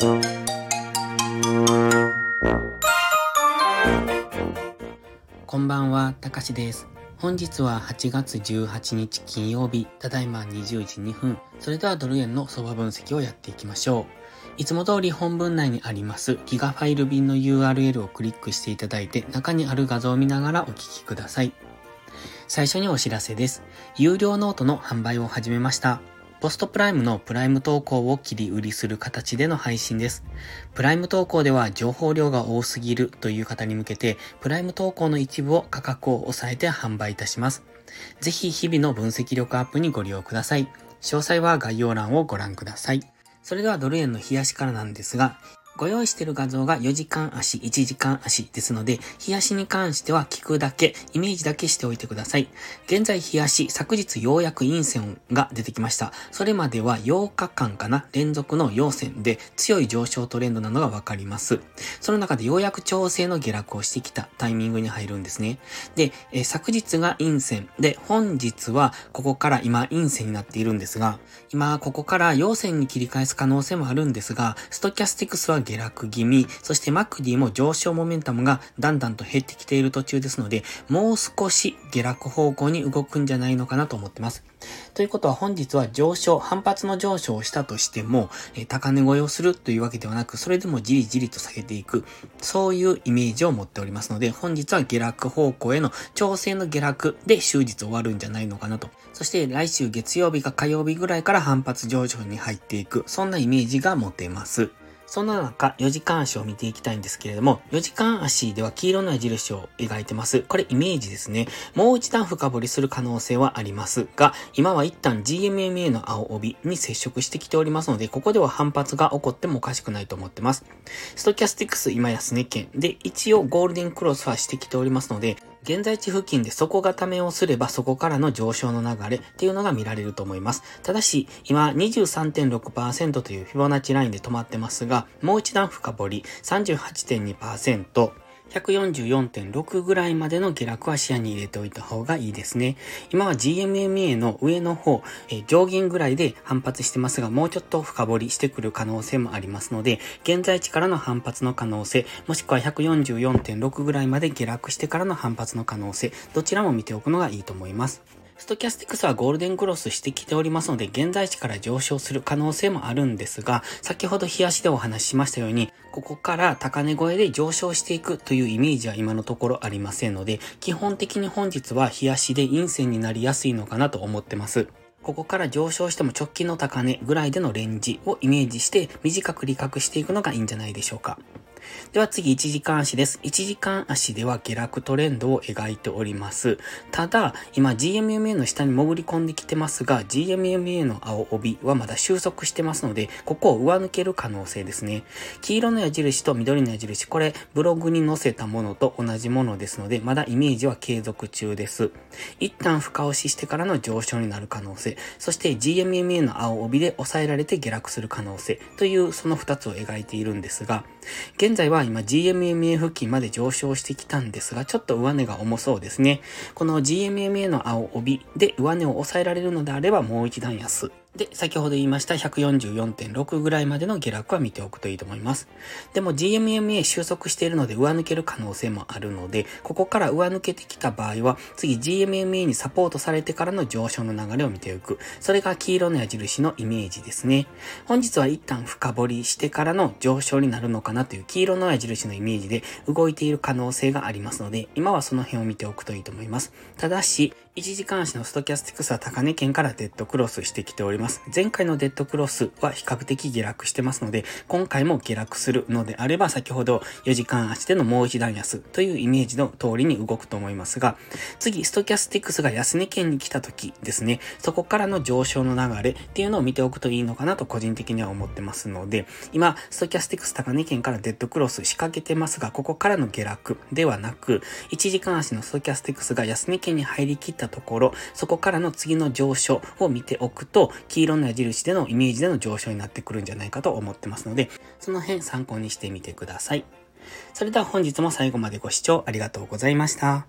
こんばんは、たかしです。本日は8月18日金曜日、ただいま20時2分。それではドル円の相場分析をやっていきましょう。いつも通り本文内にありますギガファイル便の URL をクリックしていただいて中にある画像を見ながらお聞きください。最初にお知らせです。有料ノートの販売を始めました。ポストプライムのプライム投稿を切り売りする形での配信です。プライム投稿では情報量が多すぎるという方に向けて、プライム投稿の一部を価格を抑えて販売いたします。ぜひ日々の分析力アップにご利用ください。詳細は概要欄をご覧ください。それではドル円の冷やしからなんですが、ご用意している画像が4時間足、1時間足ですので、冷やしに関しては聞くだけ、イメージだけしておいてください。現在冷やし、昨日ようやく陰線が出てきました。それまでは8日間かな、連続の陽線で強い上昇トレンドなのがわかります。その中でようやく調整の下落をしてきたタイミングに入るんですね。で、え昨日が陰線で、本日はここから今陰線になっているんですが、今ここから陽線に切り返す可能性もあるんですが、ストキャスティクスは下落気味、そしてマクディも上昇モメンタムがだんだんと減ってきている途中ですので、もう少し下落方向に動くんじゃないのかなと思ってます。ということは本日は上昇、反発の上昇をしたとしても、え高値超えをするというわけではなく、それでもじりじりと下げていく、そういうイメージを持っておりますので、本日は下落方向への調整の下落で終日終わるんじゃないのかなと。そして来週月曜日か火曜日ぐらいから反発上昇に入っていく、そんなイメージが持てます。そんな中、4時間足を見ていきたいんですけれども、4時間足では黄色の矢印を描いてます。これイメージですね。もう一段深掘りする可能性はありますが、今は一旦 GMMA の青帯に接触してきておりますので、ここでは反発が起こってもおかしくないと思ってます。ストキャスティックス今安値圏で、一応ゴールデンクロスはしてきておりますので、現在地付近で底固めをすればそこからの上昇の流れっていうのが見られると思います。ただし、今23.6%というフィボナッチラインで止まってますが、もう一段深掘り38.2%、144.6ぐらいまでの下落は視野に入れておいた方がいいですね。今は GMMA の上の方、え上限ぐらいで反発してますが、もうちょっと深掘りしてくる可能性もありますので、現在地からの反発の可能性、もしくは144.6ぐらいまで下落してからの反発の可能性、どちらも見ておくのがいいと思います。ストキャスティクスはゴールデンクロスしてきておりますので、現在地から上昇する可能性もあるんですが、先ほど冷やしでお話ししましたように、ここから高値超えで上昇していくというイメージは今のところありませんので、基本的に本日は冷やしで陰線になりやすいのかなと思ってます。ここから上昇しても直近の高値ぐらいでのレンジをイメージして短く利確していくのがいいんじゃないでしょうか。では次、1時間足です。1時間足では下落トレンドを描いております。ただ、今 GMMA の下に潜り込んできてますが、GMMA の青帯はまだ収束してますので、ここを上抜ける可能性ですね。黄色の矢印と緑の矢印、これブログに載せたものと同じものですので、まだイメージは継続中です。一旦深押ししてからの上昇になる可能性、そして GMMA の青帯で抑えられて下落する可能性というその2つを描いているんですが、現現在は今 GMMA 付近まで上昇してきたんですが、ちょっと上値が重そうですね。この GMMA の青帯で上値を抑えられるのであればもう一段安。で、先ほど言いました144.6ぐらいまでの下落は見ておくといいと思います。でも GMMA 収束しているので上抜ける可能性もあるので、ここから上抜けてきた場合は、次 GMMA にサポートされてからの上昇の流れを見ておく。それが黄色の矢印のイメージですね。本日は一旦深掘りしてからの上昇になるのかなという黄色の矢印のイメージで動いている可能性がありますので、今はその辺を見ておくといいと思います。ただし、1時間足のストキャスティクスは高値圏からデッドクロスしてきております。前回のデッドクロスは比較的下落してますので、今回も下落するのであれば、先ほど4時間足でのもう一段安というイメージの通りに動くと思いますが、次、ストキャスティックスが安値圏に来た時ですね、そこからの上昇の流れっていうのを見ておくといいのかなと個人的には思ってますので、今、ストキャスティックス高値圏からデッドクロスしかけてますが、ここからの下落ではなく、1時間足のストキャスティックスが安値圏に入りきったところ、そこからの次の上昇を見ておくと、黄色の矢印でのイメージでの上昇になってくるんじゃないかと思ってますので、その辺参考にしてみてください。それでは本日も最後までご視聴ありがとうございました。